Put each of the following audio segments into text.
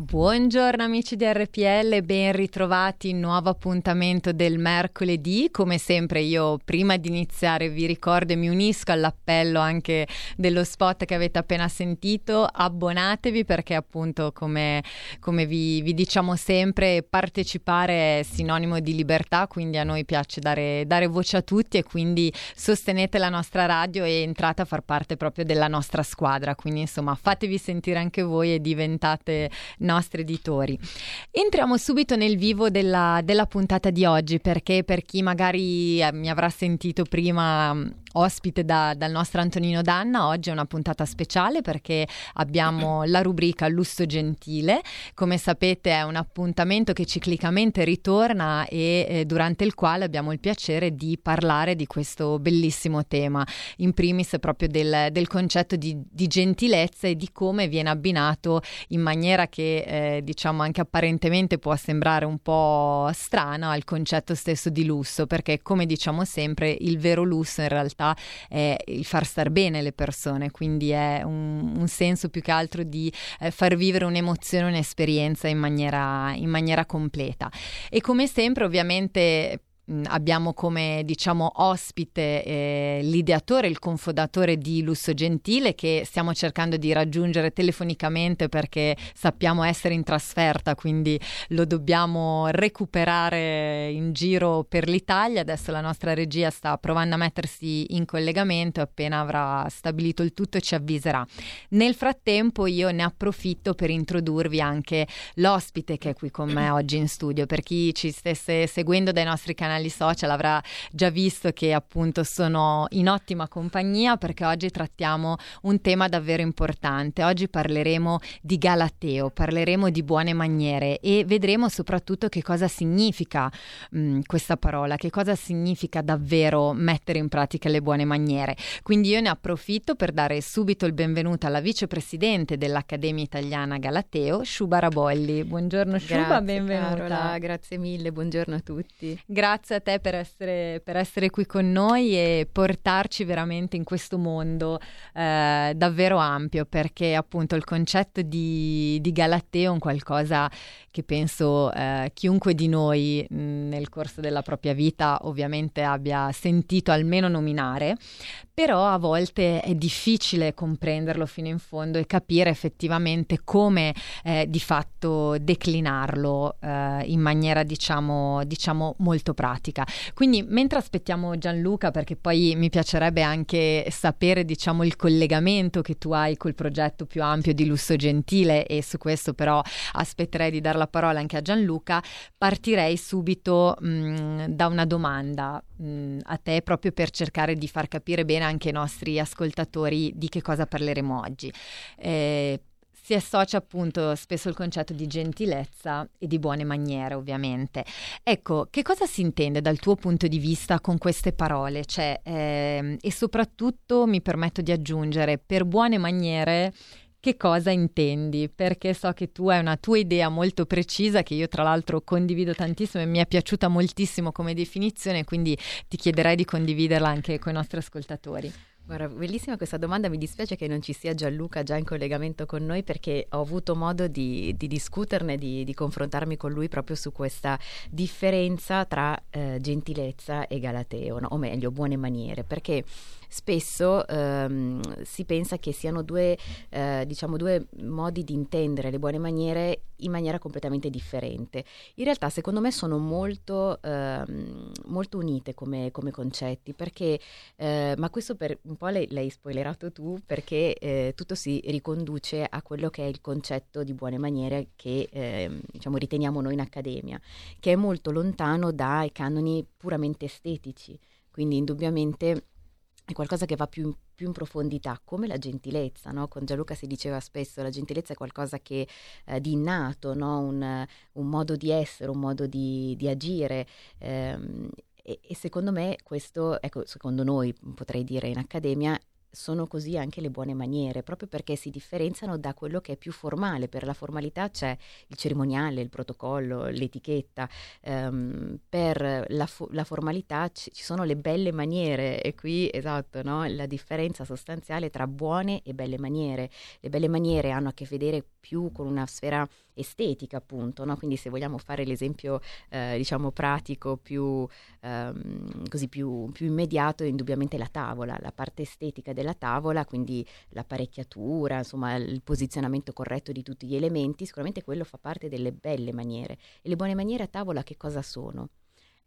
Buongiorno amici di RPL, ben ritrovati nuovo appuntamento del mercoledì. Come sempre io prima di iniziare vi ricordo e mi unisco all'appello anche dello spot che avete appena sentito, abbonatevi perché appunto come, come vi, vi, diciamo sempre partecipare è sinonimo di libertà, quindi a noi piace dare, dare voce a tutti e quindi sostenete la nostra radio e entrate a far parte proprio della nostra squadra, quindi insomma fatevi sentire anche voi e diventate nostri editori. Entriamo subito nel vivo della, della puntata di oggi perché per chi magari eh, mi avrà sentito prima ospite da, dal nostro Antonino Danna. Oggi è una puntata speciale perché abbiamo la rubrica Lusso Gentile. Come sapete è un appuntamento che ciclicamente ritorna e eh, durante il quale abbiamo il piacere di parlare di questo bellissimo tema. In primis proprio del, del concetto di, di, gentilezza e di come viene abbinato in maniera che eh, diciamo anche apparentemente può sembrare un po' strana al concetto stesso di lusso perché come diciamo sempre il vero lusso in realtà realtà è il far star bene le persone, quindi è un, un senso più che altro di eh, far vivere un'emozione, un'esperienza in maniera, in maniera completa. E come sempre ovviamente abbiamo come diciamo ospite eh, l'ideatore, il confondatore di Lusso Gentile che stiamo cercando di raggiungere telefonicamente perché sappiamo essere in trasferta, quindi lo dobbiamo recuperare in giro per l'Italia. Adesso la nostra regia sta provando a mettersi in collegamento appena avrà stabilito il tutto ci avviserà. Nel frattempo io ne approfitto per introdurvi anche l'ospite che è qui con me oggi in studio. Per chi ci stesse seguendo dai nostri canali canali social avrà già visto che appunto sono in ottima compagnia perché oggi trattiamo un tema davvero importante. Oggi parleremo di Galateo, parleremo di buone maniere e vedremo soprattutto che cosa significa mh, mm, questa parola, che cosa significa davvero mettere in pratica le buone maniere. Quindi io ne approfitto per dare subito il benvenuto alla vicepresidente dell'Accademia Italiana Galateo, Shuba Rabolli. Buongiorno Shuba, benvenuta. Carola, grazie mille, buongiorno a tutti. Grazie grazie a te per essere, per essere, qui con noi e portarci veramente in questo mondo eh, davvero ampio, perché appunto il concetto di, di Galateo è un qualcosa che penso eh, chiunque di noi mh, nel corso della propria vita ovviamente abbia sentito almeno nominare, però a volte è difficile comprenderlo fino in fondo e capire effettivamente come eh, di fatto declinarlo eh, in maniera diciamo, diciamo molto pratica. Quindi mentre aspettiamo Gianluca, perché poi mi piacerebbe anche sapere diciamo il collegamento che tu hai col progetto più ampio di Lusso Gentile e su questo però aspetterei di dare la parola anche a Gianluca, partirei subito mh, da una domanda mh, a te proprio per cercare di far capire bene anche ai nostri ascoltatori di che cosa parleremo oggi. Eh, si associa appunto spesso il concetto di gentilezza e di buone maniere, ovviamente. Ecco, che cosa si intende dal tuo punto di vista con queste parole? Cioè, ehm, e soprattutto mi permetto di aggiungere, per buone maniere che cosa intendi, perché so che tu hai una tua idea molto precisa che io tra l'altro condivido tantissimo e mi è piaciuta moltissimo come definizione, quindi ti chiederei di condividerla anche con i nostri ascoltatori. Guarda, bellissima questa domanda, mi dispiace che non ci sia Gianluca già in collegamento con noi perché ho avuto modo di, di discuterne, di, di, confrontarmi con lui proprio su questa differenza tra eh, gentilezza e galateo, no? o meglio, buone maniere, perché spesso ehm, si pensa che siano due, eh, diciamo, due modi di intendere le buone maniere in maniera completamente differente. In realtà, secondo me, sono molto, ehm, molto unite come, come, concetti, perché, eh, ma questo per un po' l'hai, l'hai spoilerato tu, perché eh, tutto si riconduce a quello che è il concetto di buone maniere che ehm, diciamo, riteniamo noi in accademia, che è molto lontano dai canoni puramente estetici. Quindi indubbiamente è qualcosa che va più, più in profondità, come la gentilezza, no? Con Gianluca si diceva spesso, la gentilezza è qualcosa che eh, di innato, no? un, un, modo di essere, un modo di, di agire. Ehm, e, e, secondo me questo, ecco, secondo noi, potrei dire in accademia, sono così anche le buone maniere, proprio perché si differenziano da quello che è più formale. Per la formalità c'è il cerimoniale, il protocollo, l'etichetta, um, per la, fo- la formalità c- ci sono le belle maniere e qui esatto no? la differenza sostanziale tra buone e belle maniere. Le belle maniere hanno a che vedere più con una sfera estetica appunto, no? quindi se vogliamo fare l'esempio eh, diciamo pratico più, ehm, così più, più immediato, indubbiamente la tavola, la parte estetica della tavola, quindi l'apparecchiatura, insomma il posizionamento corretto di tutti gli elementi, sicuramente quello fa parte delle belle maniere. E le buone maniere a tavola che cosa sono?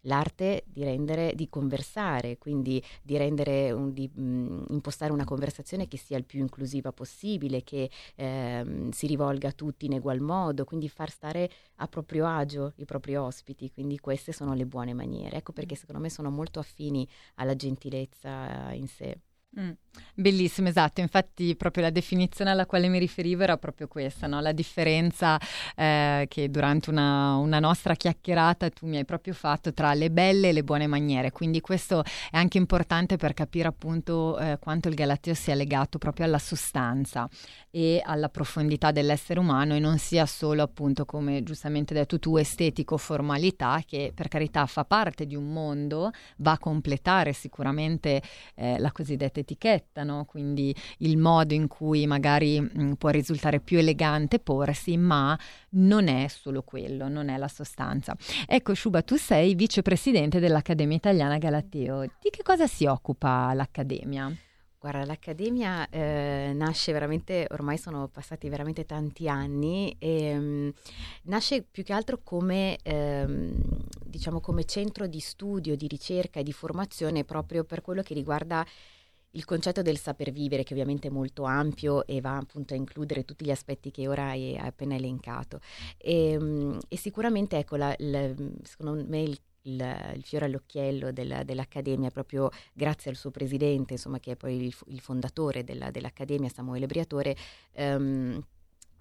l'arte di rendere, di conversare, quindi di rendere, un, di mh, impostare una conversazione che sia il più inclusiva possibile, che ehm, si rivolga a tutti in egual modo, quindi far stare a proprio agio i propri ospiti, quindi queste sono le buone maniere. Ecco perché mm. secondo me sono molto affini alla gentilezza in sé. Mm. Bellissimo, esatto, infatti proprio la definizione alla quale mi riferivo era proprio questa, no? la differenza eh, che durante una, una, nostra chiacchierata tu mi hai proprio fatto tra le belle e le buone maniere, quindi questo è anche importante per capire appunto eh, quanto il Galateo sia legato proprio alla sostanza e alla profondità dell'essere umano e non sia solo appunto come giustamente detto tu estetico formalità che per carità fa parte di un mondo, va a completare sicuramente eh, la cosiddetta etichetta, no? quindi il modo in cui magari mh, mm, può risultare più elegante porsi, ma non è solo quello, non è la sostanza. Ecco, Shuba, tu sei vicepresidente dell'Accademia Italiana Galateo. Di che cosa si occupa l'Accademia? Guarda, l'Accademia eh, nasce veramente, ormai sono passati veramente tanti anni e um, nasce più che altro come, um, diciamo, come centro di studio, di ricerca e di formazione proprio per quello che riguarda il concetto del saper vivere, che ovviamente è molto ampio e va appunto a includere tutti gli aspetti che ora hai appena elencato. E, ehm, e sicuramente, ecco, la, la, secondo me il il, il, fiore all'occhiello della, dell'Accademia, proprio grazie al suo presidente, insomma, che è poi il, il fondatore della, dell'Accademia, Samuele Briatore, um,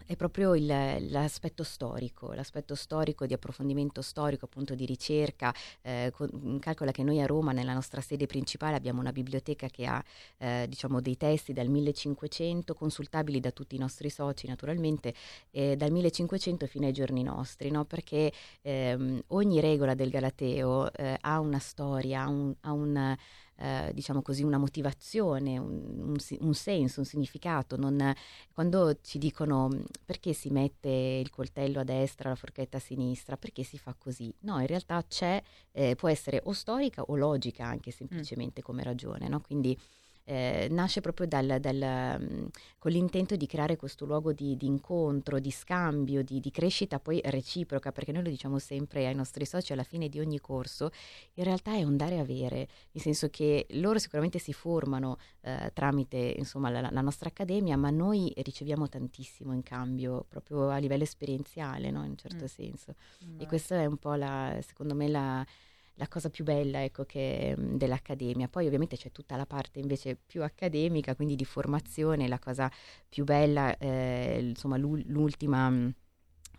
è proprio il, l'aspetto storico, l'aspetto storico di approfondimento storico, appunto di ricerca. Eh, con, calcola che noi a Roma, nella nostra sede principale, abbiamo una biblioteca che ha eh, diciamo dei testi dal 1500, consultabili da tutti i nostri soci naturalmente, eh, dal 1500 fino ai giorni nostri, no? perché ehm, ogni regola del Galateo eh, ha una storia, ha un, ha un eh, diciamo così, una motivazione, un, un, un senso, un significato. Non, quando ci dicono perché si mette il coltello a destra, la forchetta a sinistra, perché si fa così? No, in realtà c'è, eh, può essere o storica o logica anche mm. semplicemente mm. come ragione, no? Quindi eh, nasce proprio dal, dal, mm, con l'intento di creare questo luogo di, di incontro, di scambio, di, di, crescita poi reciproca, perché noi lo diciamo sempre ai nostri soci alla fine di ogni corso, in realtà è un dare e avere, nel senso che loro sicuramente si formano eh, tramite insomma, la, la, nostra accademia, ma noi riceviamo tantissimo in cambio, proprio a livello esperienziale, no? in un certo mm. senso. Mm. E questa è un po' la, secondo me la la cosa più bella ecco, che, mm, dell'accademia. Poi ovviamente c'è tutta la parte invece più accademica, quindi di formazione, la cosa più bella, eh, insomma l'ultima, mm,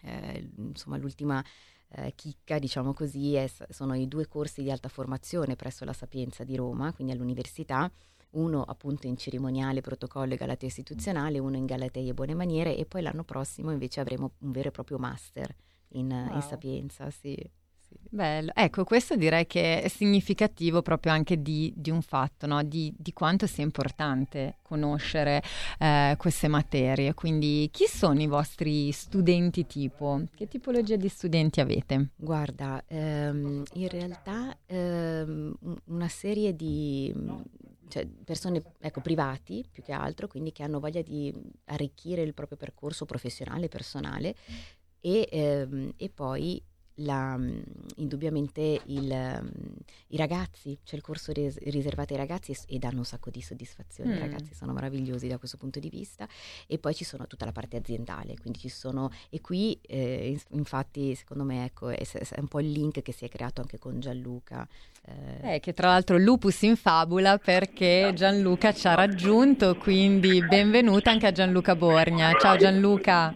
eh, insomma, l'ultima eh, chicca, diciamo così, è, sono i due corsi di alta formazione presso la Sapienza di Roma, quindi all'università, uno appunto in cerimoniale, protocollo e galateo istituzionale, uno in galatei e buone maniere e poi l'anno prossimo invece avremo un vero e proprio master in, wow. in Sapienza, sì. Bello, ecco, questo direi che è significativo proprio anche di, di un fatto, no? di, di, quanto sia importante conoscere eh, queste materie. Quindi, chi sono i vostri studenti tipo? Che tipologia di studenti avete? Guarda, ehm, in realtà ehm, una serie di cioè, persone ecco, privati più che altro, quindi che hanno voglia di arricchire il proprio percorso professionale, personale. E, ehm, e poi la, mm, indubbiamente il, mm, i ragazzi, c'è il corso ris- riservato ai ragazzi e, e, danno un sacco di soddisfazione, mm. i ragazzi sono meravigliosi da questo punto di vista e poi ci sono tutta la parte aziendale, quindi ci sono, e qui eh, infatti secondo me ecco, è, è, un po' il link che si è creato anche con Gianluca. Eh. Eh, che tra l'altro lupus in fabula perché Gianluca ci ha raggiunto, quindi benvenuta anche a Gianluca Borgna. Ciao Gianluca.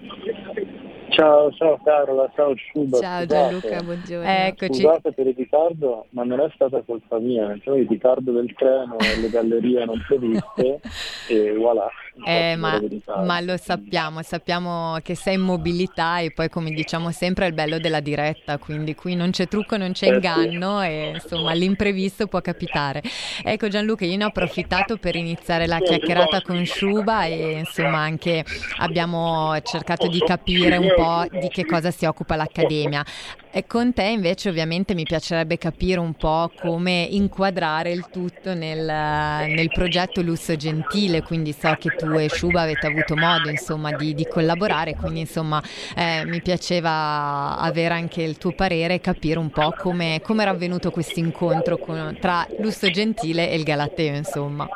Ciao, ciao Carola, ciao Sciuba. Ciao Gianluca, buongiorno. Eccoci. Scusate per il ritardo, ma non è stata colpa mia, cioè il ritardo del treno e le gallerie non previste e voilà. Eh, ma, ma, lo sappiamo, sappiamo che sei in mobilità e poi come diciamo sempre è il bello della diretta, quindi qui non c'è trucco, non c'è inganno e insomma l'imprevisto può capitare. Ecco Gianluca, io ne ho approfittato per iniziare la chiacchierata con Sciuba e insomma anche abbiamo cercato di capire un po' di che cosa si occupa l'Accademia. E con te invece ovviamente mi piacerebbe capire un po' come inquadrare il tutto nel, nel progetto Lusso Gentile, quindi so che tu e Sciuba avete avuto modo insomma di, di collaborare, quindi insomma eh, mi piaceva avere anche il tuo parere e capire un po' come era avvenuto questo incontro con, tra Lusso Gentile e il Galateo insomma.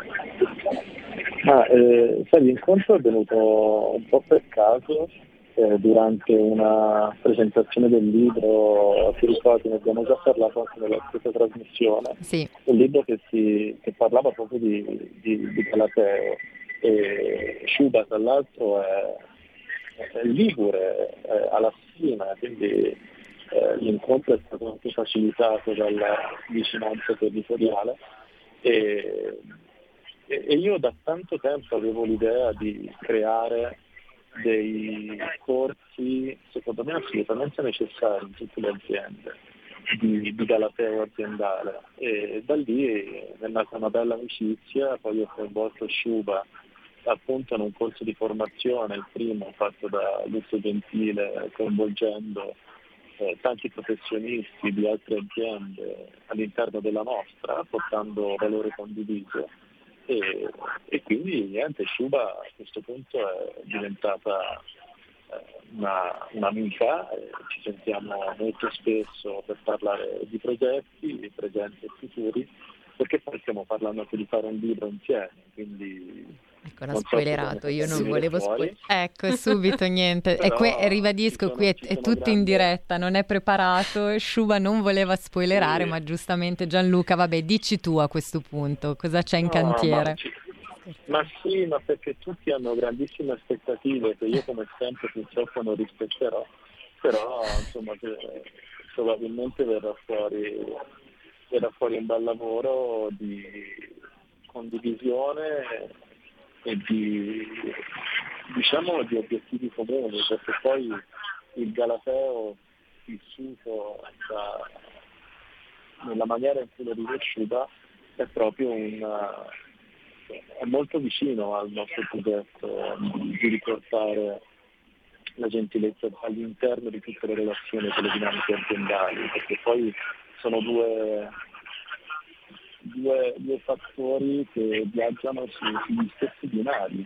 Ah, eh, sai, l'incontro è avvenuto un po' per caso eh, durante una presentazione del libro, ti ricordi, ne abbiamo già parlato anche nella stessa trasmissione, sì. un libro che, si, che parlava proprio di, di, di Galateo e Sciuba tra l'altro è, è ligure, è alla Sina, quindi eh, l'incontro è stato anche facilitato dalla vicinanza territoriale. E, e io da tanto tempo avevo l'idea di creare dei corsi, secondo me assolutamente necessari in tutte le aziende di, di galateo aziendale. E da lì è nata una bella amicizia, poi ho coinvolto Sciuba appunto in un corso di formazione, il primo fatto da Luzio Gentile coinvolgendo eh, tanti professionisti di altre aziende all'interno della nostra, portando valore condiviso. E, e quindi niente, Sciuba a questo punto è diventata eh, una, un'amica, ci sentiamo molto spesso per parlare di progetti, presenti e futuri, perché poi stiamo parlando anche di fare un libro insieme, quindi Ecco, l'ha spoilerato, io non volevo spoilerare. Ecco, subito niente. e qui ribadisco, qui è, è tutto grande... in diretta, non è preparato. Sciuba non voleva spoilerare, sì. ma giustamente Gianluca, vabbè, dici tu a questo punto, cosa c'è in no, cantiere? Ma, ma, sì, ma perché tutti hanno grandissime aspettative che io come sempre purtroppo non rispetterò, però insomma probabilmente verrà fuori, verrà fuori un bel lavoro di condivisione e di, diciamo, di obiettivi comuni, perché poi il Galateo vissuto da, nella maniera in cui l'ho riconosciuta è proprio un, è molto vicino al nostro progetto di riportare la gentilezza all'interno di tutte le relazioni con le dinamiche aziendali, perché poi sono due due, due fattori che viaggiano su, sugli stessi binari.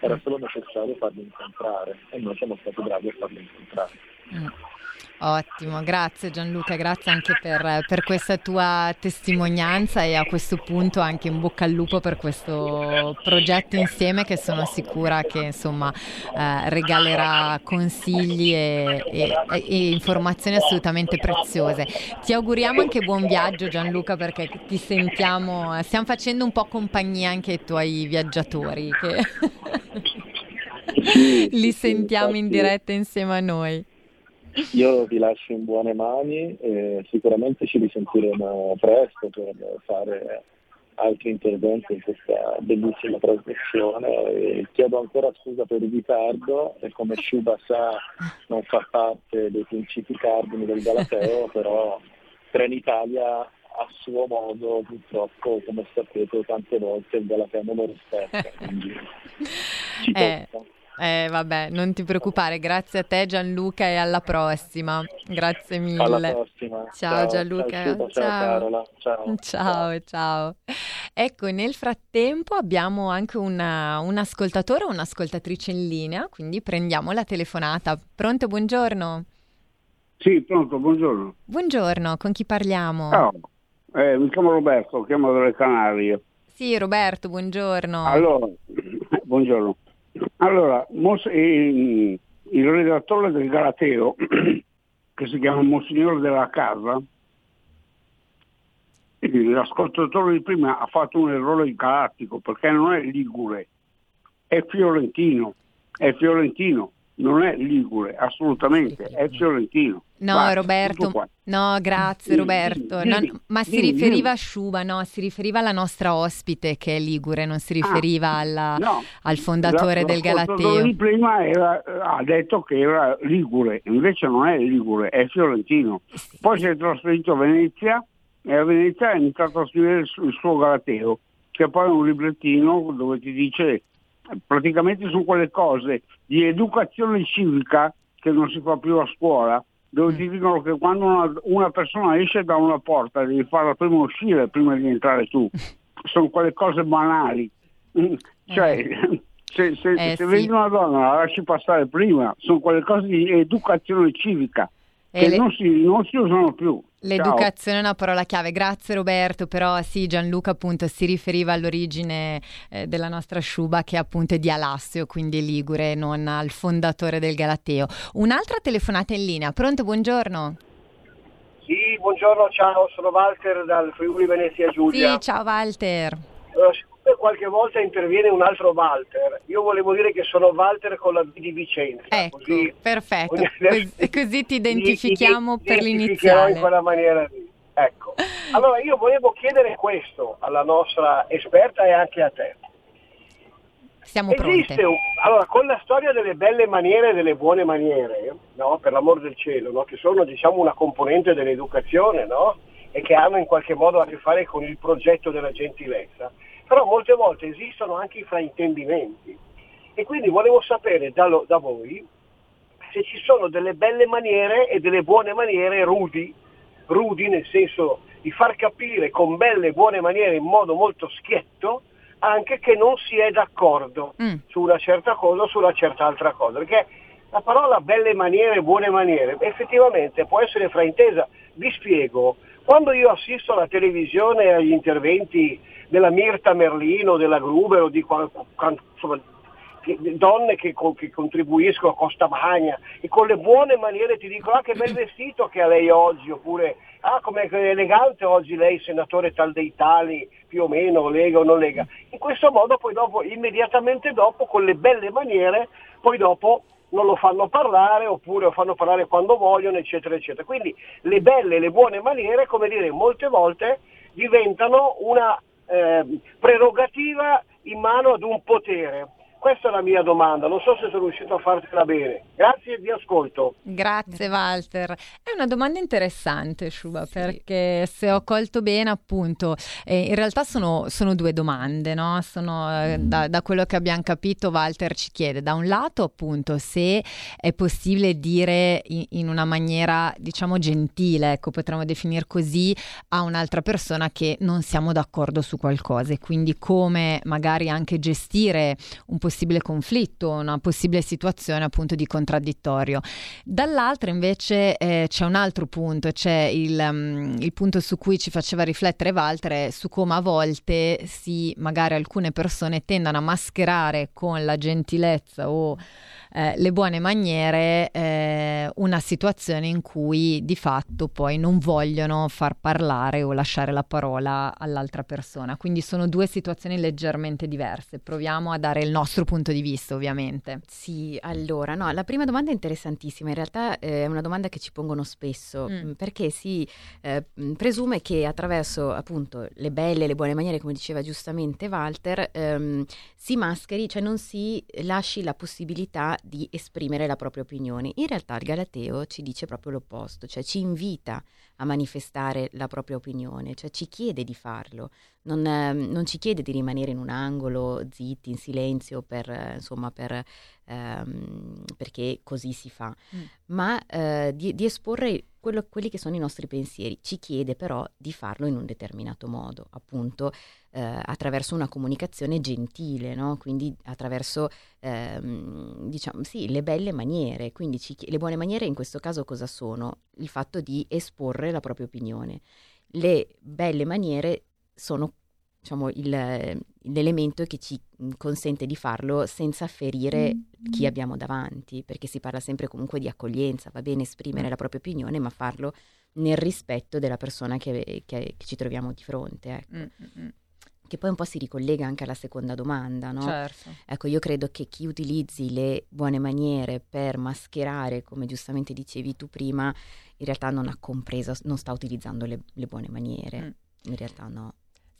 Era solo necessario farli incontrare e noi siamo stati bravi a farli incontrare. Mm. Ottimo, grazie Gianluca, grazie anche per, per, questa tua testimonianza e a questo punto anche in bocca al lupo per questo progetto insieme che sono sicura che insomma eh, regalerà consigli e, e, e, informazioni assolutamente preziose. Ti auguriamo anche buon viaggio Gianluca perché ti sentiamo, stiamo facendo un po' compagnia anche ai tuoi viaggiatori che li sentiamo in diretta insieme a noi. Io vi lascio in buone mani e sicuramente ci risentiremo presto per fare altri interventi in questa bellissima trasmissione. E chiedo ancora scusa per il ritardo e come Sciuba sa non fa parte dei principi cardini del Galateo, però Trenitalia a suo modo purtroppo come sapete tante volte il Galateo non lo rispetta. Quindi ci eh. Eh, vabbè, non ti preoccupare, grazie a te Gianluca e alla prossima. Grazie mille. Alla prossima. Ciao, ciao Gianluca. Ciao, ciao. Ciao. ciao, ciao. Ecco, nel frattempo abbiamo anche una, un ascoltatore o un'ascoltatrice in linea, quindi prendiamo la telefonata. Pronto, buongiorno. Sì, pronto, buongiorno. Buongiorno, con chi parliamo? Ciao, eh, mi chiamo Roberto, chiamo dalle Canarie. Sì, Roberto, buongiorno. Allora, buongiorno. Allora, il, il redattore del Galateo, che si chiama Monsignore della Casa, l'ascoltatore di prima ha fatto un errore galattico perché non è ligure, è fiorentino, è fiorentino. Non è ligure, assolutamente, è fiorentino. No, Vai, Roberto, no, grazie Roberto. Dimmi, dimmi, no, ma si riferiva a Sciuba, no, si riferiva alla nostra ospite che è Ligure, non si ah, riferiva ah, alla, no, al fondatore la, del Galateo. prima era, ha detto che era Ligure, invece non è Ligure, è fiorentino. Sì. Poi si è trasferito a Venezia e a Venezia ha iniziato a scrivere il suo Galateo, che poi è un librettino dove ti dice praticamente su quelle cose di educazione civica che non si fa più a scuola, dove mm. ti dicono che quando una, una, persona esce da una porta devi farla prima uscire prima di entrare tu. Sono quelle cose banali. Mm. Cioè, eh. se, se, eh, se sì. vedi una donna la lasci passare prima, sono quelle cose di educazione civica che le... non, si, non si usano più. L'educazione Ciao. è una parola chiave, grazie Roberto, però sì Gianluca appunto si riferiva all'origine eh, della nostra Sciuba che appunto è di Alassio, quindi Ligure, non al fondatore del Galateo. Un'altra telefonata in linea, pronto, buongiorno. Sì, buongiorno, ciao, sono Walter dal Friuli Venezia Giulia. Sì, ciao Walter. Allora, qualche volta interviene un altro Walter. Io volevo dire che sono Walter con la V di Vicenza. Ecco, così, perfetto. Così, così ti identifichiamo ti, per l'iniziale. in quella maniera lì. Ecco. Allora io volevo chiedere questo alla nostra esperta e anche a te. Siamo Esiste un, allora, con la storia delle belle maniere e delle buone maniere, no? per l'amor del cielo, no? che sono diciamo, una componente dell'educazione no? e che hanno in qualche modo a che fare con il progetto della gentilezza, però molte volte esistono anche i fraintendimenti e quindi volevo sapere da, lo, da voi se ci sono delle belle maniere e delle buone maniere rudi, rudi nel senso di far capire con belle e buone maniere in modo molto schietto anche che non si è d'accordo mm. su una certa cosa o su una certa altra cosa, perché la parola belle maniere buone maniere effettivamente può essere fraintesa. Vi spiego, quando io assisto alla televisione e agli interventi della Mirta Merlino, della Gruber o di insomma, donne che, che, contribuiscono a Costa Magna e con le buone maniere ti dicono ah che bel vestito che ha lei oggi oppure ah com'è elegante oggi lei senatore tal dei tali più o meno lega o non lega in questo modo poi dopo immediatamente dopo con le belle maniere poi dopo non lo fanno parlare oppure lo fanno parlare quando vogliono eccetera eccetera quindi le belle le buone maniere come dire molte volte diventano una eh, prerogativa in mano ad un potere. Questa è la mia domanda, non so se sono riuscito a fartela bene. Grazie e vi ascolto. Grazie Walter. È una domanda interessante, Shuba, sì. perché se ho colto bene, appunto, eh, in realtà sono, sono, due domande, no? Sono, eh, da, da, quello che abbiamo capito, Walter ci chiede, da un lato, appunto, se è possibile dire in, in una maniera, diciamo, gentile, ecco, potremmo definire così, a un'altra persona che non siamo d'accordo su qualcosa e quindi come magari anche gestire un po' possibile conflitto, una possibile situazione appunto di contraddittorio. Dall'altra invece eh, c'è un altro punto, c'è il, um, il, punto su cui ci faceva riflettere Walter, su come a volte si, magari alcune persone tendono a mascherare con la gentilezza o eh, le buone maniere eh, una situazione in cui di fatto poi non vogliono far parlare o lasciare la parola all'altra persona. Quindi sono due situazioni leggermente diverse. Proviamo a dare il nostro punto di vista, ovviamente. Sì, allora, no, la prima domanda è interessantissima. In realtà eh, è una domanda che ci pongono spesso mm. perché si eh, presume che attraverso appunto le belle, le buone maniere, come diceva giustamente Walter, ehm, si mascheri, cioè non si lasci la possibilità di esprimere la propria opinione. In realtà il Galateo ci dice proprio l'opposto, cioè ci invita a manifestare la propria opinione, cioè ci chiede di farlo, non, eh, non ci chiede di rimanere in un angolo zitti, in silenzio, per, insomma, per, ehm, perché così si fa, mm. ma eh, di, di, esporre quello, quelli che sono i nostri pensieri. Ci chiede però di farlo in un determinato modo, appunto eh, attraverso una comunicazione gentile, no? quindi attraverso ehm, diciamo, sì, le belle maniere. Quindi ci, le buone maniere in questo caso cosa sono? Il fatto di esporre la propria opinione. Le belle maniere sono diciamo, il, l'elemento che ci consente di farlo senza ferire mm. chi abbiamo davanti, perché si parla sempre comunque di accoglienza, va bene esprimere la propria opinione, ma farlo nel rispetto della persona che, che, che ci troviamo di fronte. Ecco. Mm-hmm. che poi un po' si ricollega anche alla seconda domanda, no? Certo. Ecco, io credo che chi utilizzi le buone maniere per mascherare, come giustamente dicevi tu prima, in realtà non ha compreso, non sta utilizzando le, le buone maniere. Mm. In realtà no.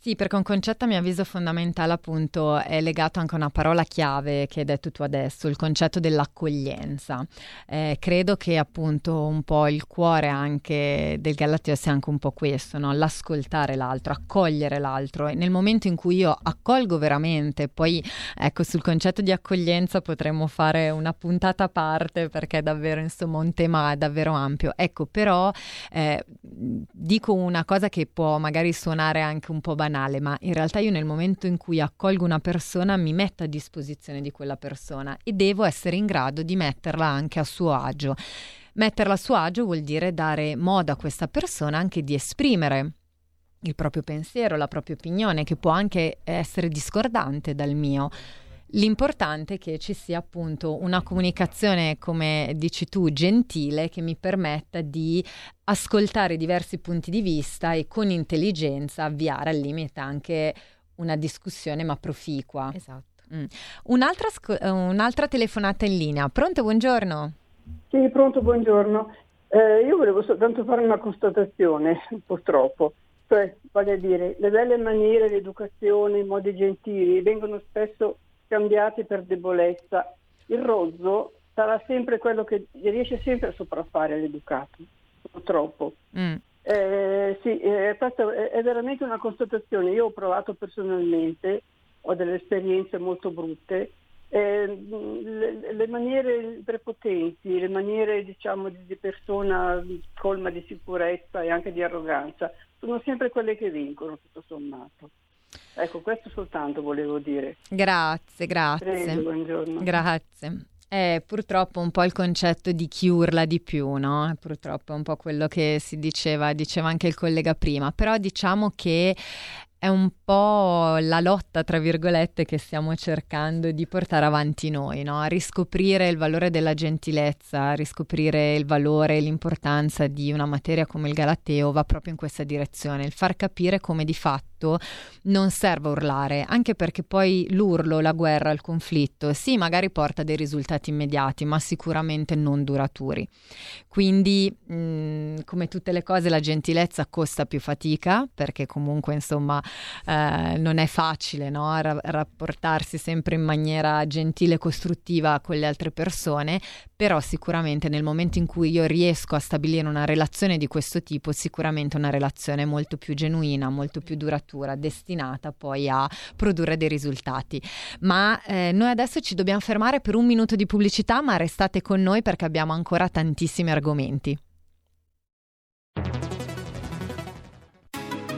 Sì, perché un concetto a mio avviso fondamentale appunto è legato anche a una parola chiave che hai detto tu adesso, il concetto dell'accoglienza. Eh, credo che appunto un po' il cuore anche del Galateo sia anche un po' questo, no? l'ascoltare l'altro, accogliere l'altro e nel momento in cui io accolgo veramente, poi ecco sul concetto di accoglienza potremmo fare una puntata a parte perché è davvero insomma un tema davvero ampio. Ecco però eh, dico una cosa che può magari suonare anche un po' banale banale, ma in realtà io nel momento in cui accolgo una persona mi metto a disposizione di quella persona e devo essere in grado di metterla anche a suo agio. Metterla a suo agio vuol dire dare modo a questa persona anche di esprimere il proprio pensiero, la propria opinione, che può anche essere discordante dal mio. L'importante è che ci sia appunto una comunicazione, come dici tu, gentile che mi permetta di ascoltare diversi punti di vista e con intelligenza avviare al limite anche una discussione ma proficua. Esatto. Mm. Un'altra, sc- un'altra, telefonata in linea. Pronto, buongiorno. Sì, pronto, buongiorno. Eh, io volevo soltanto fare una constatazione, purtroppo. Cioè, voglio dire, le belle maniere, l'educazione, i modi gentili vengono spesso scambiati per debolezza. Il rozzo sarà sempre quello che riesce sempre a sopraffare l'educato, purtroppo. Mm. Eh, sì, eh, questa è veramente una constatazione. Io ho provato personalmente, ho delle esperienze molto brutte. Eh, le, le, maniere prepotenti, le maniere diciamo di, di persona colma di sicurezza e anche di arroganza sono sempre quelle che vincono, tutto sommato. Ecco, questo soltanto volevo dire. Grazie, grazie. Prego, buongiorno. Grazie. È purtroppo un po' il concetto di chi urla di più, no? Purtroppo è un po' quello che si diceva, diceva anche il collega prima, però diciamo che è un po' la lotta, tra virgolette, che stiamo cercando di portare avanti noi, no? a riscoprire il valore della gentilezza, a riscoprire il valore e l'importanza di una materia come il Galateo va proprio in questa direzione, il far capire come di fatto non serve urlare, anche perché poi l'urlo, la guerra, il conflitto, sì, magari porta dei risultati immediati, ma sicuramente non duraturi. Quindi, mh, mm, come tutte le cose, la gentilezza costa più fatica, perché comunque, insomma, eh, non è facile no? Ra- rapportarsi sempre in maniera gentile e costruttiva con le altre persone, però sicuramente nel momento in cui io riesco a stabilire una relazione di questo tipo, sicuramente una relazione molto più genuina, molto più duratura, destinata poi a produrre dei risultati. Ma eh, noi adesso ci dobbiamo fermare per un minuto di pubblicità, ma restate con noi perché abbiamo ancora tantissimi argomenti.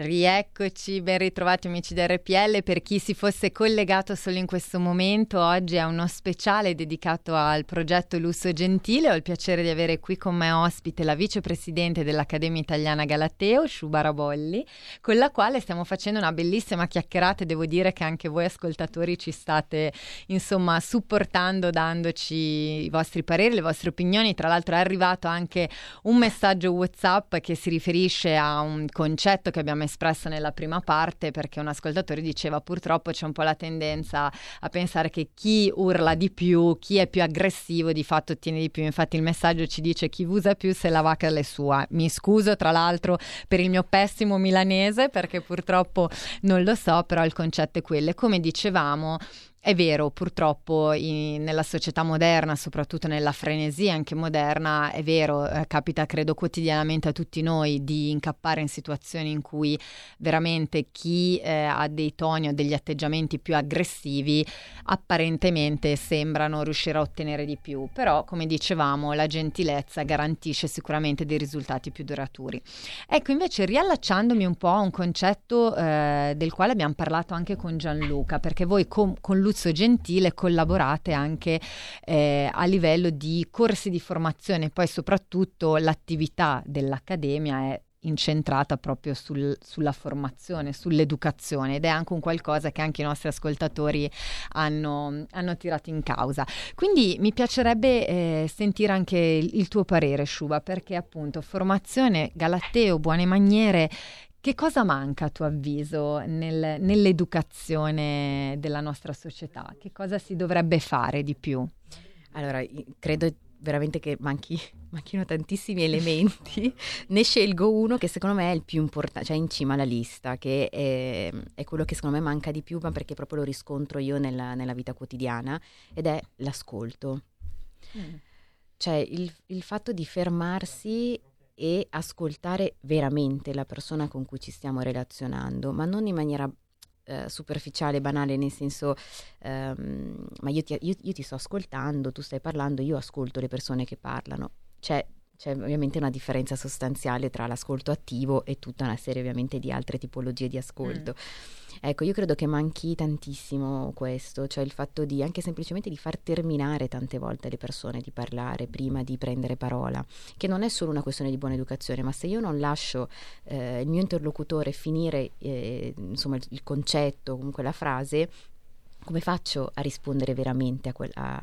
Rieccoci, ben ritrovati amici di RPL. Per chi si fosse collegato solo in questo momento, oggi è uno speciale dedicato al progetto Lusso Gentile. Ho il piacere di avere qui con me ospite la vicepresidente dell'Accademia Italiana Galateo, Sciubara Bolli, con la quale stiamo facendo una bellissima chiacchierata e devo dire che anche voi ascoltatori ci state insomma supportando, dandoci i vostri pareri, le vostre opinioni. Tra l'altro è arrivato anche un messaggio WhatsApp che si riferisce a un concetto che abbiamo espressa nella prima parte perché un ascoltatore diceva purtroppo c'è un po' la tendenza a pensare che chi urla di più, chi è più aggressivo di fatto ottiene di più. Infatti il messaggio ci dice chi usa più se la vacca è sua. Mi scuso tra l'altro per il mio pessimo milanese perché purtroppo non lo so, però il concetto è quello. E come dicevamo, è vero, purtroppo in, nella società moderna, soprattutto nella frenesia anche moderna, è vero, eh, capita credo quotidianamente a tutti noi di incappare in situazioni in cui veramente chi eh, ha dei toni o degli atteggiamenti più aggressivi apparentemente sembrano riuscire a ottenere di più, però come dicevamo la gentilezza garantisce sicuramente dei risultati più duraturi. Ecco invece riallacciandomi un po' a un concetto eh, del quale abbiamo parlato anche con Gianluca, perché voi con, con lui Luzzo Gentile collaborate anche eh, a livello di corsi di formazione, poi soprattutto l'attività dell'Accademia è incentrata proprio sul, sulla formazione, sull'educazione ed è anche un qualcosa che anche i nostri ascoltatori hanno, hanno tirato in causa. Quindi mi piacerebbe eh, sentire anche il, il tuo parere, Sciuba, perché appunto formazione, galateo, buone maniere che cosa manca a tuo avviso nel, nell'educazione della nostra società? Che cosa si dovrebbe fare di più? Allora, credo veramente che manchi, manchino tantissimi elementi. ne scelgo uno che secondo me è il più importante, cioè in cima alla lista, che è, è, quello che secondo me manca di più, ma perché proprio lo riscontro io nella, nella vita quotidiana, ed è l'ascolto. Mm. Cioè il, il fatto di fermarsi e ascoltare veramente la persona con cui ci stiamo relazionando, ma non in maniera eh, superficiale, banale, nel senso, ehm, ma io ti, io, io ti sto ascoltando, tu stai parlando, io ascolto le persone che parlano. C'è c'è ovviamente una differenza sostanziale tra l'ascolto attivo e tutta una serie ovviamente di altre tipologie di ascolto. Mm. Ecco, io credo che manchi tantissimo questo, cioè il fatto di anche semplicemente di far terminare tante volte le persone di parlare prima di prendere parola, che non è solo una questione di buona educazione, ma se io non lascio eh, il mio interlocutore finire eh, insomma il, il concetto, comunque la frase, come faccio a rispondere veramente a, que- a,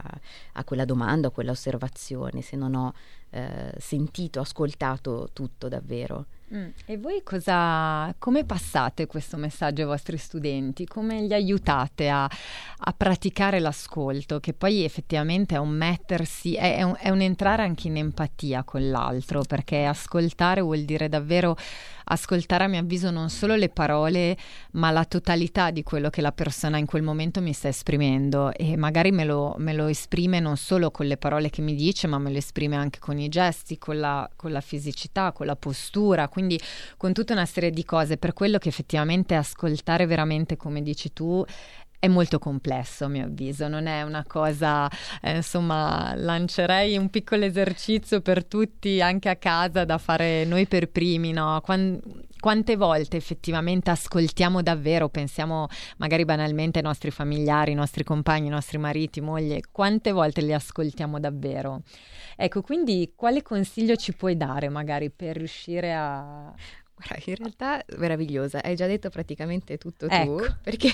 a quella domanda, a quella osservazione, se non ho eh, sentito, ascoltato tutto davvero? Mm. E voi cosa, come passate questo messaggio ai vostri studenti? Come li aiutate a, a praticare l'ascolto? Che poi effettivamente è un mettersi, è, è, un, è un entrare anche in empatia con l'altro, perché ascoltare vuol dire davvero ascoltare a mio avviso non solo le parole, ma la totalità di quello che la persona in quel momento mi sta esprimendo e magari me lo, me lo esprime non solo con le parole che mi dice, ma me lo esprime anche con i gesti, con la, con la fisicità, con la postura, quindi con tutta una serie di cose, per quello che effettivamente ascoltare veramente, come dici tu, è molto complesso a mio avviso, non è una cosa, eh, insomma, lancerei un piccolo esercizio per tutti anche a casa da fare noi per primi, no? Quando, quante volte effettivamente ascoltiamo davvero, pensiamo magari banalmente ai nostri familiari, ai nostri compagni, ai nostri mariti, moglie, quante volte li ascoltiamo davvero? Ecco, quindi quale consiglio ci puoi dare magari per riuscire a... Guarda, in realtà meravigliosa, hai già detto praticamente tutto ecco. tu, perché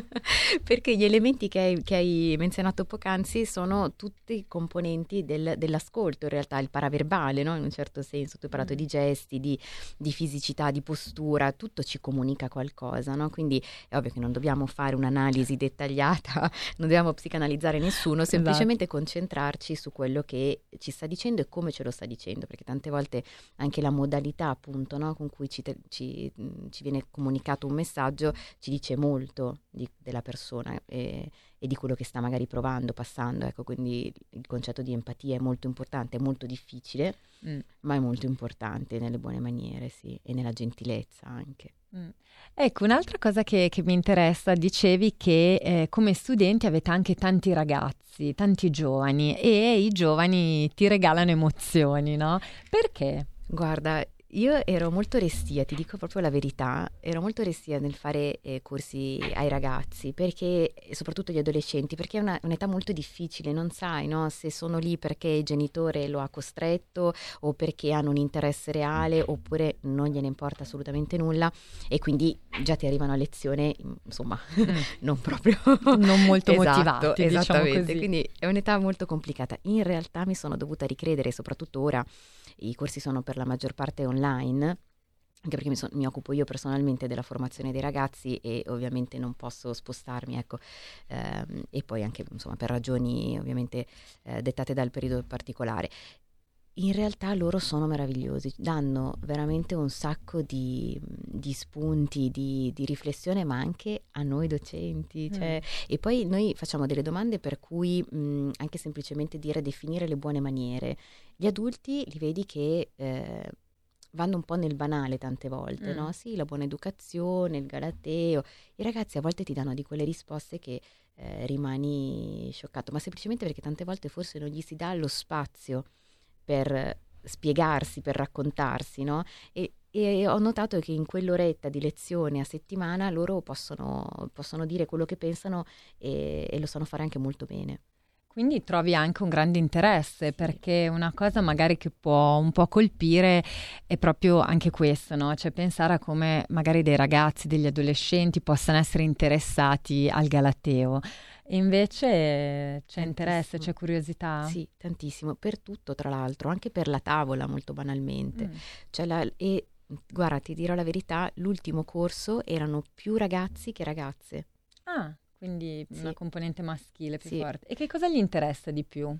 Perché gli elementi che hai, che hai, menzionato poc'anzi sono tutti componenti del, dell'ascolto, in realtà il paraverbale, no? in un certo senso. Tu hai parlato mm. di gesti, di, di, fisicità, di postura, tutto ci comunica qualcosa. No? Quindi è ovvio che non dobbiamo fare un'analisi dettagliata, non dobbiamo psicanalizzare nessuno, esatto. semplicemente esatto. concentrarci su quello che ci sta dicendo e come ce lo sta dicendo, perché tante volte anche la modalità appunto no? con cui ci, te, ci, ci viene comunicato un messaggio ci dice molto di di, della persona e, e, di quello che sta magari provando, passando. Ecco, quindi il concetto di empatia è molto importante, è molto difficile, mm. ma è molto importante nelle buone maniere, sì, e nella gentilezza anche. Mm. Ecco, un'altra cosa che, che, mi interessa, dicevi che eh, come studenti avete anche tanti ragazzi, tanti giovani e i giovani ti regalano emozioni, no? Perché? Guarda, io ero molto restia, ti dico proprio la verità, ero molto restia nel fare eh, corsi ai ragazzi, perché, soprattutto agli adolescenti, perché è una, un'età molto difficile, non sai no? se sono lì perché il genitore lo ha costretto o perché hanno un interesse reale oppure non gliene importa assolutamente nulla e quindi già ti arrivano a lezione, insomma, mm. non proprio... non molto esatto, motivati, diciamo esattamente, diciamo quindi è un'età molto complicata. In realtà mi sono dovuta ricredere, soprattutto ora, i corsi sono per la maggior parte online anche perché mi, so, mi, occupo io personalmente della formazione dei ragazzi e ovviamente non posso spostarmi, ecco, ehm, e poi anche insomma, per ragioni ovviamente eh, dettate dal periodo particolare. In realtà loro sono meravigliosi, danno veramente un sacco di, di spunti, di, di, riflessione, ma anche a noi docenti. Cioè, mm. E poi noi facciamo delle domande per cui mh, anche semplicemente dire definire le buone maniere gli adulti li vedi che eh, vanno un po' nel banale tante volte, mm. no? Sì, la buona educazione, il galateo. I ragazzi a volte ti danno di quelle risposte che eh, rimani scioccato, ma semplicemente perché tante volte forse non gli si dà lo spazio per spiegarsi, per raccontarsi, no? E, e ho notato che in quell'oretta di lezione a settimana loro possono, possono dire quello che pensano e, e lo sanno fare anche molto bene. Quindi trovi anche un grande interesse perché una cosa magari che può un po' colpire è proprio anche questo, no? Cioè pensare a come magari dei ragazzi, degli adolescenti possano essere interessati al Galateo. E invece c'è tantissimo. interesse, c'è curiosità? Sì, tantissimo, per tutto tra l'altro, anche per la tavola molto banalmente. Mm. La, e guarda, ti dirò la verità, l'ultimo corso erano più ragazzi che ragazze. Ah quindi sì. una componente maschile più sì. forte. E che cosa gli interessa di più?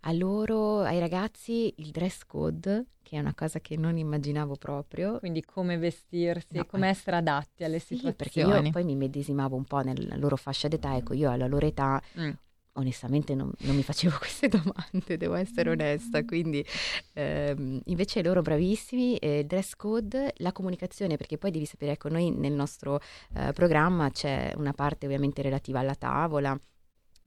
A loro, ai ragazzi, il dress code, che è una cosa che non immaginavo proprio. Quindi come vestirsi, no, come essere adatti alle sì, situazioni. perché io poi mi medesimavo un po' nella loro fascia d'età, ecco, io alla loro età mm onestamente non, non, mi facevo queste domande, devo essere onesta, quindi ehm, invece loro bravissimi, eh, dress code, la comunicazione, perché poi devi sapere, ecco, noi nel nostro eh, programma c'è una parte ovviamente relativa alla tavola,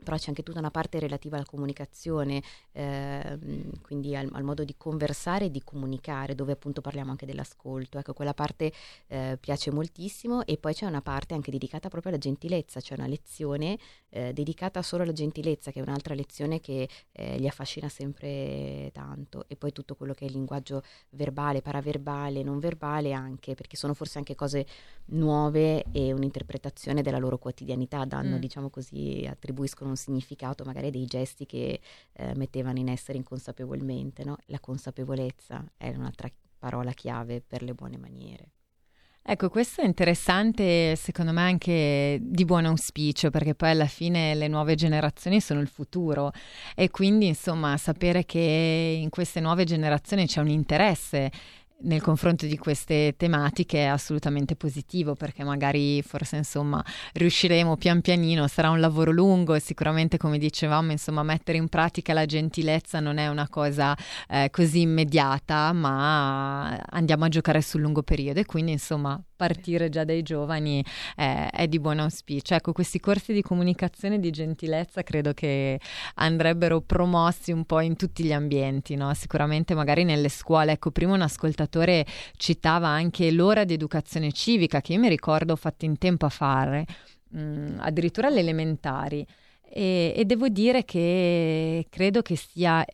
però c'è anche tutta una parte relativa alla comunicazione, eh, quindi al, al, modo di conversare e di comunicare, dove appunto parliamo anche dell'ascolto. Ecco, quella parte eh, piace moltissimo e poi c'è una parte anche dedicata proprio alla gentilezza, c'è una lezione eh, dedicata solo alla gentilezza, che è un'altra lezione che eh, li affascina sempre tanto. E poi tutto quello che è il linguaggio verbale, paraverbale, non verbale anche, perché sono forse anche cose nuove e un'interpretazione della loro quotidianità, danno, mm. diciamo così, attribuiscono un significato magari dei gesti che eh, mettevano in essere inconsapevolmente. No? La consapevolezza è un'altra parola chiave per le buone maniere. Ecco, questo è interessante, secondo me anche di buon auspicio, perché poi alla fine le nuove generazioni sono il futuro e quindi insomma sapere che in queste nuove generazioni c'è un interesse nel confronto di queste tematiche è assolutamente positivo perché magari forse insomma riusciremo pian pianino, sarà un lavoro lungo e sicuramente come dicevamo insomma mettere in pratica la gentilezza non è una cosa eh, così immediata ma andiamo a giocare sul lungo periodo e quindi insomma partire già dai giovani eh, è di buon auspicio. Ecco, questi corsi di comunicazione e di gentilezza credo che andrebbero promossi un po' in tutti gli ambienti, no? sicuramente magari nelle scuole. Ecco, prima un ascoltatore citava anche l'ora di educazione civica che io mi ricordo ho fatto in tempo a fare, mh, mm, addirittura alle elementari. E, e devo dire che credo che sia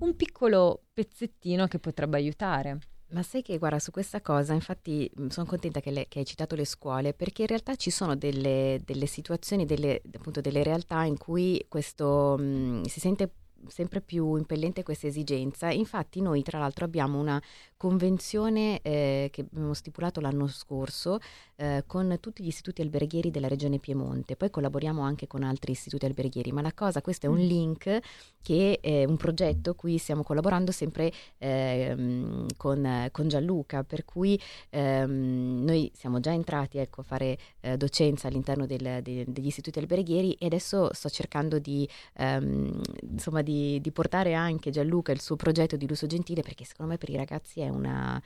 un piccolo pezzettino che potrebbe aiutare. Ma sai che, guarda, su questa cosa, infatti sono contenta che, le, che, hai citato le scuole, perché in realtà ci sono delle, delle situazioni, delle, appunto delle realtà in cui questo mh, si sente sempre più impellente questa esigenza. Infatti noi tra l'altro abbiamo una convenzione eh, che abbiamo stipulato l'anno scorso eh, con tutti gli istituti alberghieri della regione Piemonte, poi collaboriamo anche con altri istituti alberghieri, ma la cosa, questo è un mm. link che è un progetto cui stiamo collaborando sempre eh, con, con, Gianluca, per cui ehm, noi siamo già entrati ecco, a fare eh, docenza all'interno del, de, degli istituti alberghieri e adesso sto cercando di, ehm, insomma, di, di portare anche Gianluca il suo progetto di lusso gentile perché secondo me per i ragazzi è una,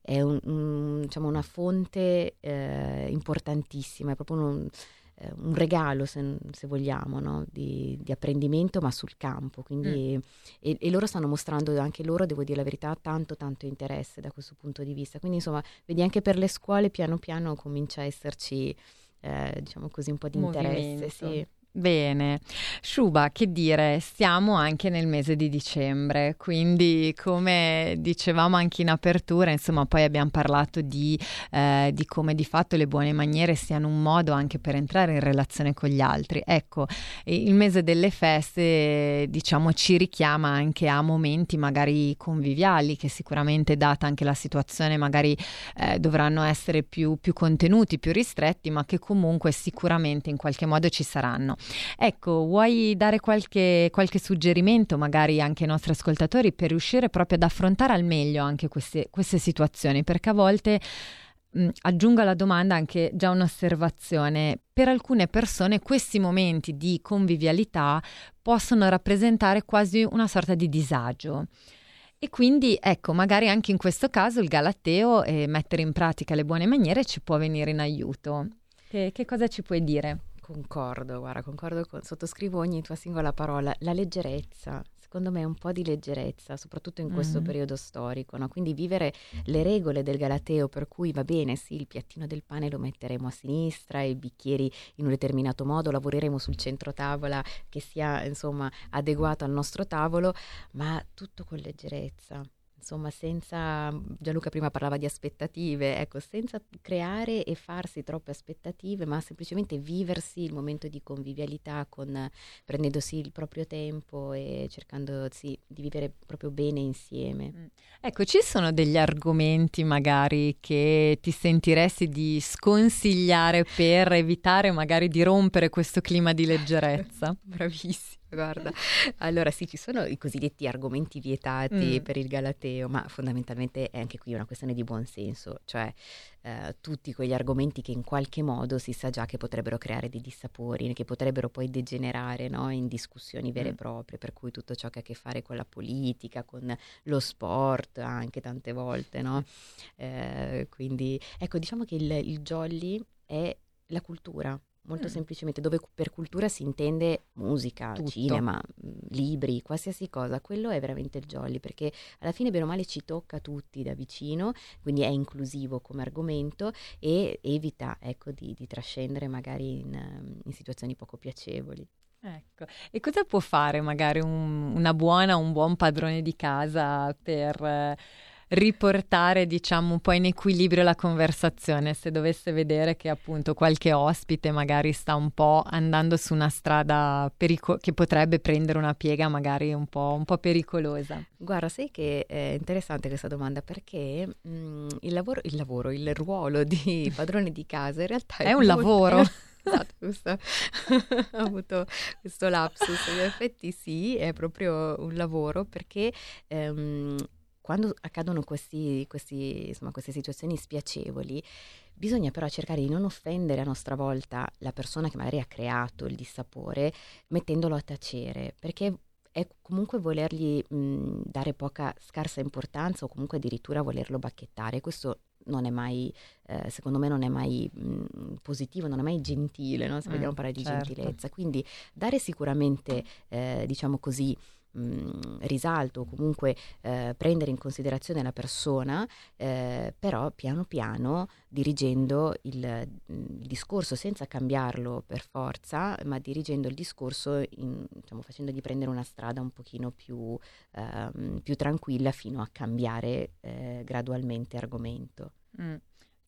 è un, un, diciamo una fonte eh, importantissima, è proprio un, eh, un regalo, se, se vogliamo, no? di, di, apprendimento, ma sul campo. Quindi, mm. e, e, loro stanno mostrando, anche loro, devo dire la verità, tanto, tanto interesse da questo punto di vista. Quindi, insomma, vedi, anche per le scuole piano piano comincia a esserci, eh, diciamo così, un po' di Movimento. interesse. Sì. Bene, Shuba, che dire, siamo anche nel mese di dicembre, quindi come dicevamo anche in apertura, insomma, poi abbiamo parlato di, eh, di, come di fatto le buone maniere siano un modo anche per entrare in relazione con gli altri. Ecco, il mese delle feste, diciamo, ci richiama anche a momenti magari conviviali, che sicuramente data anche la situazione magari eh, dovranno essere più, più contenuti, più ristretti, ma che comunque sicuramente in qualche modo ci saranno. Ecco, vuoi dare qualche, qualche, suggerimento, magari anche ai nostri ascoltatori, per riuscire proprio ad affrontare al meglio anche queste, queste situazioni? Perché a volte aggiungo alla domanda anche già un'osservazione. Per alcune persone questi momenti di convivialità possono rappresentare quasi una sorta di disagio. E quindi ecco, magari anche in questo caso il Galateo e mettere in pratica le buone maniere ci può venire in aiuto. Che, che cosa ci puoi dire? Concordo, guarda, concordo, con, sottoscrivo ogni tua singola parola. La leggerezza, secondo me un po' di leggerezza, soprattutto in questo mm. periodo storico, no? quindi vivere le regole del Galateo per cui va bene, sì, il piattino del pane lo metteremo a sinistra, i bicchieri in un determinato modo, lavoreremo sul centro tavola che sia insomma adeguato al nostro tavolo, ma tutto con leggerezza insomma senza, Gianluca prima parlava di aspettative, ecco, senza creare e farsi troppe aspettative, ma semplicemente viversi il momento di convivialità con, prendendosi il proprio tempo e cercando sì, di vivere proprio bene insieme. Mm. Ecco, ci sono degli argomenti magari che ti sentiresti di sconsigliare per evitare magari di rompere questo clima di leggerezza? Bravissimo. Guarda, allora sì, ci sono i cosiddetti argomenti vietati mm. per il Galateo, ma fondamentalmente è anche qui una questione di buonsenso, cioè eh, tutti quegli argomenti che in qualche modo si sa già che potrebbero creare dei dissapori, che potrebbero poi degenerare no, in discussioni vere e mm. proprie, per cui tutto ciò che ha a che fare con la politica, con lo sport anche tante volte, no? Eh, quindi ecco, diciamo che il, il jolly è la cultura, molto mm. semplicemente, dove per cultura si intende musica, Tutto. cinema, mm, libri, qualsiasi cosa, quello è veramente il jolly, perché alla fine bene o male ci tocca tutti da vicino, quindi è inclusivo come argomento e evita ecco, di, di trascendere magari in, in situazioni poco piacevoli. Ecco, e cosa può fare magari un, una buona, un buon padrone di casa per riportare, diciamo, un po' in equilibrio la conversazione, se dovesse vedere che appunto qualche ospite magari sta un po' andando su una strada perico- che potrebbe prendere una piega magari un po', un po', pericolosa. Guarda, sai che è interessante questa domanda perché mh, mm, il, lavoro, il lavoro, il ruolo di padrone di casa in realtà è, è un molto... lavoro. Esatto, questo, ho avuto questo lapsus. In effetti sì, è proprio un lavoro perché ehm, quando accadono questi, questi, insomma, queste situazioni spiacevoli, bisogna però cercare di non offendere a nostra volta la persona che magari ha creato il dissapore mettendolo a tacere, perché è comunque volergli mh, dare poca scarsa importanza o comunque addirittura volerlo bacchettare. Questo non è mai, eh, secondo me non è mai mh, positivo, non è mai gentile, no? se mm, vogliamo parlare di certo. gentilezza. Quindi dare sicuramente, eh, diciamo così, risalto o comunque eh, prendere in considerazione la persona, eh, però piano piano dirigendo il, il, discorso senza cambiarlo per forza, ma dirigendo il discorso in, diciamo, facendogli prendere una strada un pochino più, ehm, più tranquilla fino a cambiare eh, gradualmente argomento. Mm.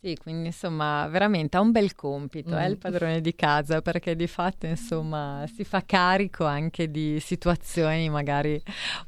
Sì, quindi insomma veramente ha un bel compito, mm. è il padrone di casa perché di fatto insomma si fa carico anche di situazioni magari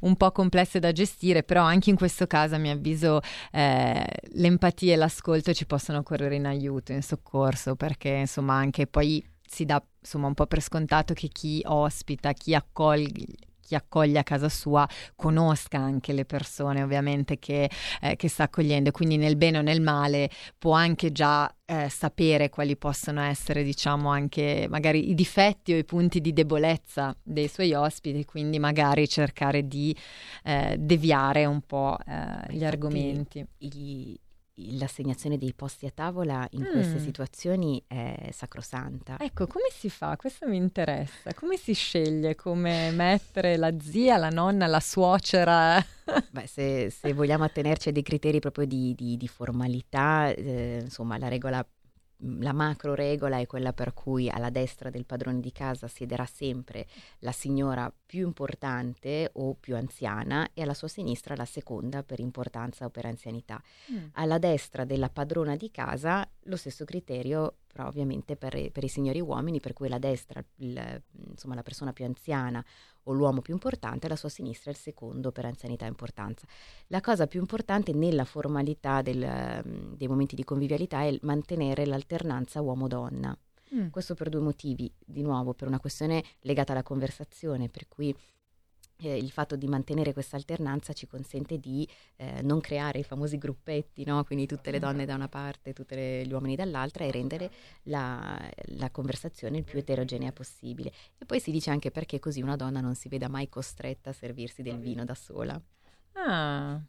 un po' complesse da gestire, però anche in questo caso a mio avviso eh, l'empatia e l'ascolto ci possono correre in aiuto, in soccorso, perché insomma anche poi si dà insomma un po' per scontato che chi ospita, chi accoglie chi accoglie a casa sua conosca anche le persone ovviamente che, eh, che sta accogliendo, quindi nel bene o nel male può anche già eh, sapere quali possono essere, diciamo, anche magari i difetti o i punti di debolezza dei suoi ospiti, quindi magari cercare di eh, deviare un po' eh, gli argomenti. I, l'assegnazione dei posti a tavola in mm. queste situazioni è sacrosanta. Ecco, come si fa? Questo mi interessa. Come si sceglie come mettere la zia, la nonna, la suocera? Beh, se, se vogliamo attenerci a dei criteri proprio di, di, di formalità, eh, insomma, la regola la macro regola è quella per cui alla destra del padrone di casa siederà sempre la signora più importante o più anziana e alla sua sinistra la seconda per importanza o per anzianità. Mm. Alla destra della padrona di casa lo stesso criterio però ovviamente per, per i signori uomini, per cui la destra, il, insomma la persona più anziana o l'uomo più importante, la sua sinistra è il secondo per anzianità e importanza. La cosa più importante nella formalità del, dei momenti di convivialità è mantenere l'alternanza uomo-donna. Mm. Questo per due motivi, di nuovo per una questione legata alla conversazione, per cui eh, il fatto di mantenere questa alternanza ci consente di eh, non creare i famosi gruppetti, no? quindi tutte le donne da una parte, tutti gli uomini dall'altra e rendere la, la, conversazione il più eterogenea possibile. E poi si dice anche perché così una donna non si veda mai costretta a servirsi del vino da sola. Ah.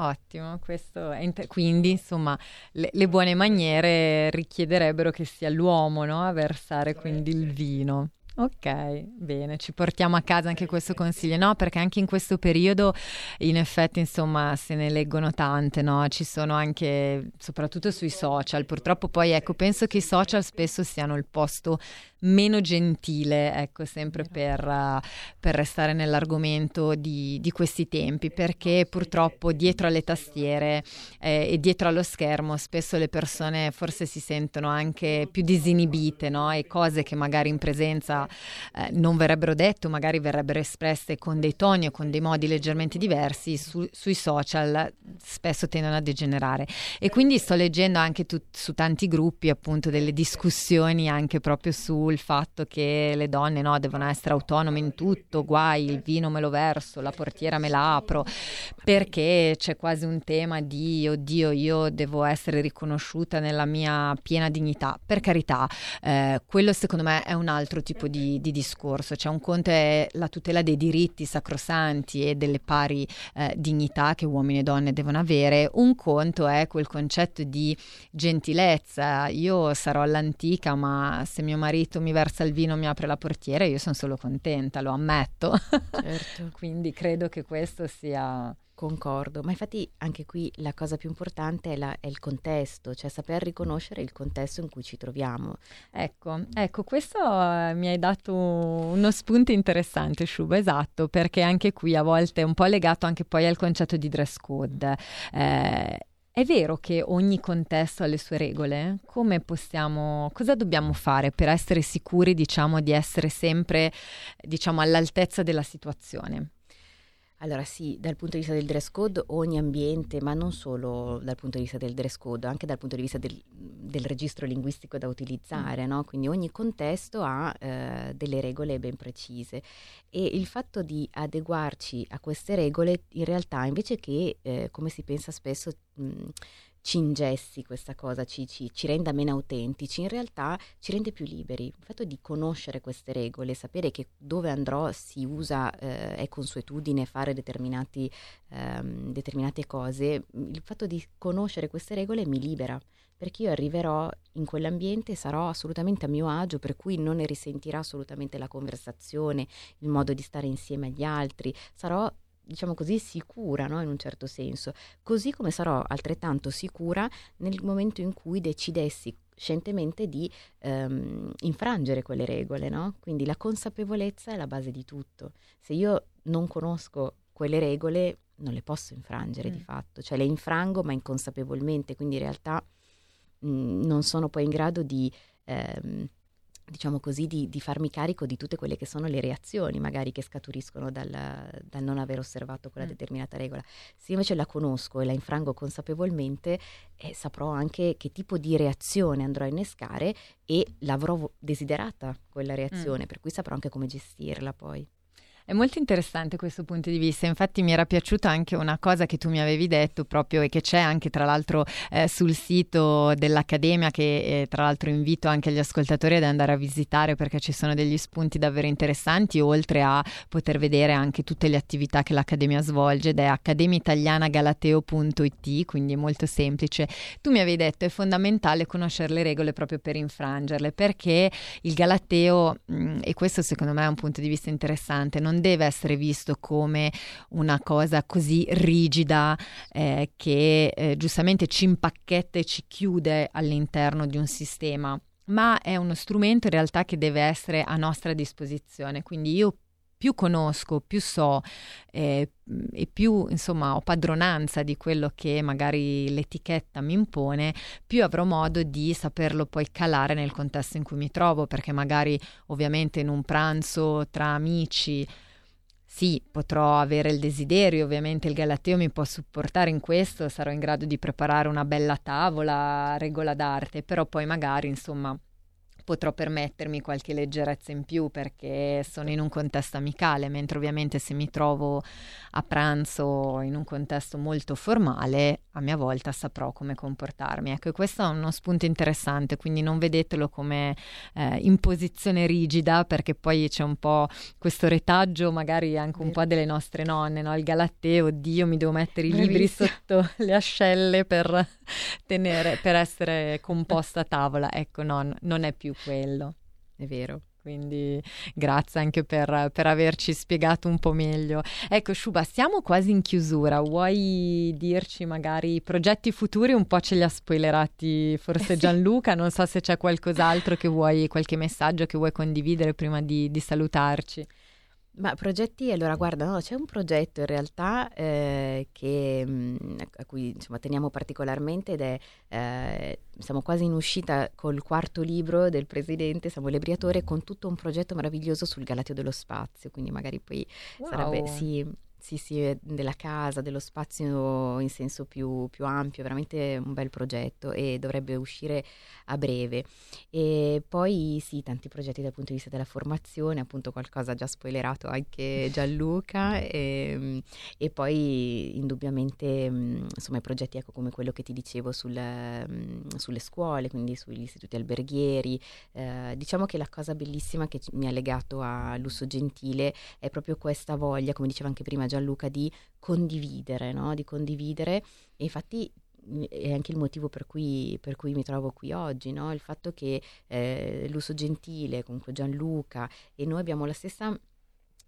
Ottimo, questo inter- quindi insomma le, le, buone maniere richiederebbero che sia l'uomo no? a versare quindi il vino. Ok, bene, ci portiamo a casa anche questo consiglio, no? Perché anche in questo periodo, in effetti, insomma, se ne leggono tante, no? Ci sono anche, soprattutto sui social, purtroppo poi, ecco, penso che i social spesso siano il posto meno gentile, ecco, sempre per, uh, per restare nell'argomento di, di, questi tempi, perché purtroppo dietro alle tastiere eh, e dietro allo schermo spesso le persone forse si sentono anche più disinibite, no? E cose che magari in presenza eh, non verrebbero dette, magari verrebbero espresse con dei toni o con dei modi leggermente diversi, su, sui social spesso tendono a degenerare. E quindi sto leggendo anche tu, su tanti gruppi appunto delle discussioni anche proprio su sul fatto che le donne no, devono essere autonome in tutto, guai, il vino me lo verso, la portiera me la apro, perché c'è quasi un tema di oddio, io devo essere riconosciuta nella mia piena dignità. Per carità, eh, quello secondo me è un altro tipo di, di, discorso, cioè un conto è la tutela dei diritti sacrosanti e delle pari eh, dignità che uomini e donne devono avere, un conto è quel concetto di gentilezza, io sarò all'antica ma se mio marito marito mi versa il vino, mi apre la portiera, io sono solo contenta, lo ammetto. Certo. Quindi credo che questo sia Concordo, ma infatti anche qui la cosa più importante è, la, è, il contesto, cioè saper riconoscere il contesto in cui ci troviamo. Ecco, ecco questo eh, mi hai dato uno spunto interessante, Shuba, esatto, perché anche qui a volte è un po' legato anche poi al concetto di dress code. Eh, è vero che ogni contesto ha le sue regole? Come possiamo, cosa dobbiamo fare per essere sicuri, diciamo, di essere sempre, diciamo, all'altezza della situazione? Allora sì, dal punto di vista del dress code ogni ambiente, ma non solo dal punto di vista del dress code, anche dal punto di vista del, del registro linguistico da utilizzare, mm. no? quindi ogni contesto ha eh, delle regole ben precise e il fatto di adeguarci a queste regole in realtà invece che, eh, come si pensa spesso, mh, ci ingessi questa cosa, ci, ci, ci, renda meno autentici, in realtà ci rende più liberi. Il fatto di conoscere queste regole, sapere che dove andrò si usa, eh, è consuetudine fare ehm, determinate cose, il fatto di conoscere queste regole mi libera perché io arriverò in quell'ambiente e sarò assolutamente a mio agio, per cui non ne risentirà assolutamente la conversazione, il modo di stare insieme agli altri, sarò diciamo così, sicura no? in un certo senso, così come sarò altrettanto sicura nel momento in cui decidessi scientemente di ehm, infrangere quelle regole, no? Quindi la consapevolezza è la base di tutto. Se io non conosco quelle regole, non le posso infrangere mm. di fatto, cioè le infrango ma inconsapevolmente, quindi in realtà mh, mm, non sono poi in grado di... Ehm, diciamo così, di, di, farmi carico di tutte quelle che sono le reazioni magari che scaturiscono dal, dal non aver osservato quella mm. determinata regola. Se invece la conosco e la infrango consapevolmente, eh, saprò anche che tipo di reazione andrò a innescare e l'avrò desiderata quella reazione, mm. per cui saprò anche come gestirla poi. È molto interessante questo punto di vista, infatti mi era piaciuta anche una cosa che tu mi avevi detto proprio e che c'è anche tra l'altro eh, sul sito dell'Accademia che eh, tra l'altro invito anche gli ascoltatori ad andare a visitare perché ci sono degli spunti davvero interessanti oltre a poter vedere anche tutte le attività che l'Accademia svolge ed è accademiaitalianagalateo.it quindi è molto semplice. Tu mi avevi detto è fondamentale conoscere le regole proprio per infrangerle perché il Galateo mh, mm, e questo secondo me è un punto di vista interessante non deve essere visto come una cosa così rigida eh, che eh, giustamente ci impacchetta e ci chiude all'interno di un sistema, ma è uno strumento in realtà che deve essere a nostra disposizione. Quindi io più conosco, più so eh, e più insomma ho padronanza di quello che magari l'etichetta mi impone, più avrò modo di saperlo poi calare nel contesto in cui mi trovo, perché magari ovviamente in un pranzo tra amici sì, potrò avere il desiderio, ovviamente il Galateo mi può supportare in questo, sarò in grado di preparare una bella tavola, regola d'arte, però poi magari, insomma, potrò permettermi qualche leggerezza in più perché sono in un contesto amicale, mentre ovviamente se mi trovo a pranzo in un contesto molto formale, a mia volta saprò come comportarmi. Ecco, questo è uno spunto interessante, quindi non vedetelo come eh, imposizione rigida perché poi c'è un po' questo retaggio magari anche un po' delle nostre nonne, no? il galatteo, oddio mi devo mettere i libri sotto le ascelle per tenere, per essere composta a tavola. Ecco, no, non è più quello. È vero. Quindi grazie anche per, per, averci spiegato un po' meglio. Ecco, Shuba, siamo quasi in chiusura. Vuoi dirci magari i progetti futuri? Un po' ce li ha spoilerati forse Gianluca. Non so se c'è qualcos'altro che vuoi, qualche messaggio che vuoi condividere prima di, di salutarci. Ma progetti, allora guarda, no, c'è un progetto in realtà eh, che, mh, mm, a cui insomma, teniamo particolarmente ed è, eh, siamo quasi in uscita col quarto libro del presidente Samuele Briatore con tutto un progetto meraviglioso sul Galateo dello Spazio, quindi magari poi wow. sarebbe, sì, sì, sì, della casa, dello spazio in senso più, più, ampio, veramente un bel progetto e dovrebbe uscire a breve. E poi sì, tanti progetti dal punto di vista della formazione, appunto qualcosa già spoilerato anche Gianluca e, ehm, e poi indubbiamente insomma i progetti ecco, come quello che ti dicevo sul, sulle scuole, quindi sugli istituti alberghieri. Eh, diciamo che la cosa bellissima che mi ha legato a Lusso Gentile è proprio questa voglia, come diceva anche prima Gianluca di condividere, no? di condividere e infatti è anche il motivo per cui, per cui mi trovo qui oggi, no? il fatto che eh, Luso Gentile, comunque Gianluca e noi abbiamo la stessa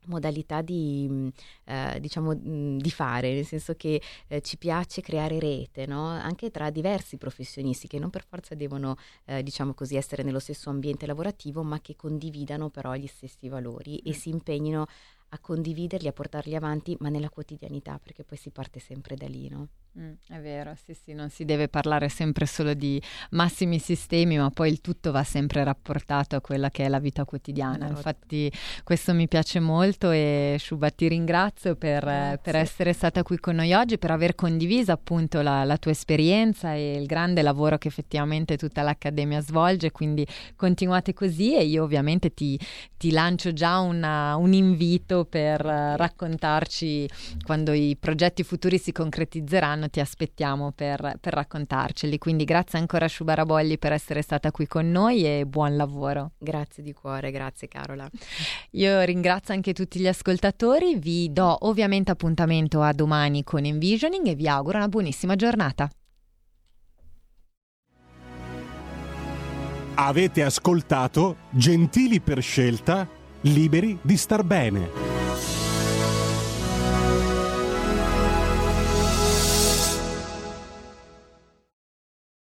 modalità di, eh, diciamo, di fare, nel senso che eh, ci piace creare rete, no? anche tra diversi professionisti che non per forza devono, eh, diciamo così, essere nello stesso ambiente lavorativo, ma che condividano però gli stessi valori e si impegnino a condividerli, a portarli avanti, ma nella quotidianità, perché poi si parte sempre da lì, no? Mm, è vero, sì, sì, non si deve parlare sempre solo di massimi sistemi, ma poi il tutto va sempre rapportato a quella che è la vita quotidiana. Esatto. Infatti questo mi piace molto e Shuba ti ringrazio per, per, essere stata qui con noi oggi, per aver condiviso appunto la, la, tua esperienza e il grande lavoro che effettivamente tutta l'Accademia svolge, quindi continuate così e io ovviamente ti, ti lancio già una, un invito per raccontarci quando i progetti futuri si concretizzeranno ti aspettiamo per, per raccontarceli. Quindi grazie ancora a Sciubarabolli per essere stata qui con noi e buon lavoro. Grazie di cuore, grazie Carola. Io ringrazio anche tutti gli ascoltatori, vi do ovviamente appuntamento a domani con Envisioning e vi auguro una buonissima giornata. Avete ascoltato Gentili per scelta, liberi di star bene.